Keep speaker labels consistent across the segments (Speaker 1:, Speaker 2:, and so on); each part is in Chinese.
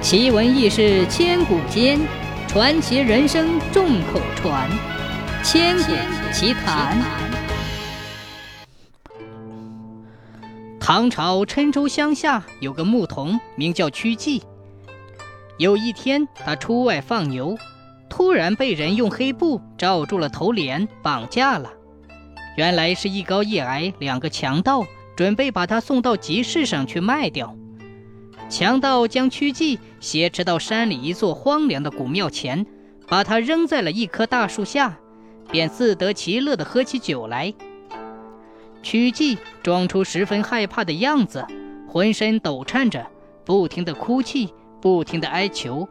Speaker 1: 奇闻异事千古间，传奇人生众口传。千古奇谈。唐朝郴州乡下有个牧童，名叫屈季。有一天，他出外放牛，突然被人用黑布罩住了头脸，绑架了。原来是一高一矮两个强盗，准备把他送到集市上去卖掉。强盗将曲季挟持到山里一座荒凉的古庙前，把他扔在了一棵大树下，便自得其乐地喝起酒来。曲季装出十分害怕的样子，浑身抖颤着，不停地哭泣，不停地哀求。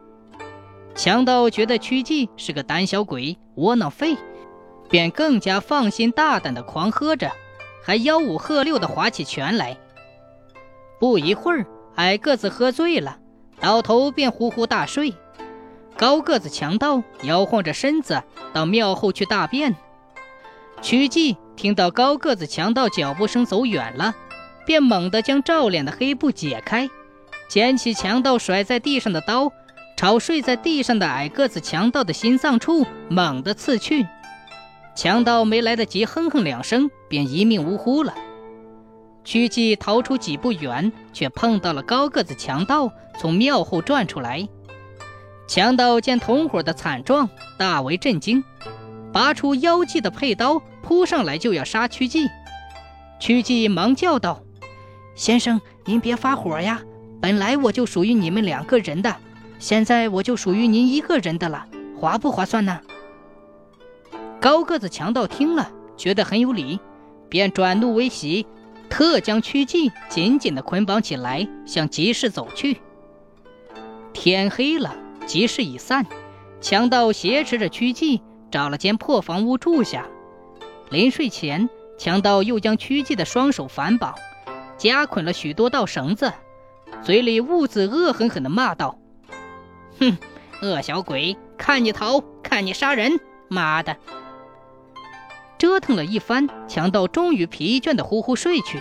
Speaker 1: 强盗觉得曲季是个胆小鬼、窝囊废，便更加放心大胆地狂喝着，还吆五喝六地划起拳来。不一会儿。矮个子喝醉了，倒头便呼呼大睡。高个子强盗摇晃着身子到庙后去大便。曲季听到高个子强盗脚步声走远了，便猛地将罩脸的黑布解开，捡起强盗甩在地上的刀，朝睡在地上的矮个子强盗的心脏处猛地刺去。强盗没来得及哼哼两声，便一命呜呼了。曲季逃出几步远，却碰到了高个子强盗从庙后转出来。强盗见同伙的惨状，大为震惊，拔出妖姬的佩刀扑上来就要杀曲季。曲季忙叫道：“先生，您别发火呀！本来我就属于你们两个人的，现在我就属于您一个人的了，划不划算呢？”高个子强盗听了，觉得很有理，便转怒为喜。特将曲季紧紧地捆绑起来，向集市走去。天黑了，集市已散，强盗挟持着曲季，找了间破房屋住下。临睡前，强盗又将曲季的双手反绑，夹捆了许多道绳子，嘴里兀自恶狠狠地骂道：“哼，恶小鬼，看你逃，看你杀人！妈的！”折腾了一番，强盗终于疲倦地呼呼睡去。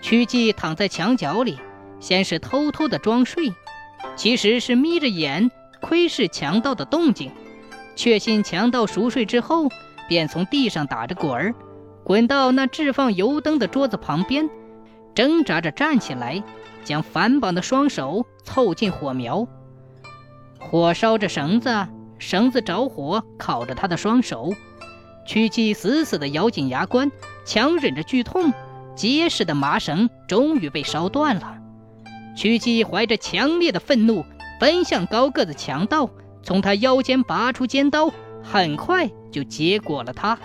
Speaker 1: 曲季躺在墙角里，先是偷偷地装睡，其实是眯着眼窥视强盗的动静。确信强盗熟睡之后，便从地上打着滚儿，滚到那置放油灯的桌子旁边，挣扎着站起来，将反绑的双手凑近火苗。火烧着绳子，绳子着火烤着他的双手。屈机死死地咬紧牙关，强忍着剧痛，结实的麻绳终于被烧断了。屈机怀着强烈的愤怒，奔向高个子强盗，从他腰间拔出尖刀，很快就结果了他。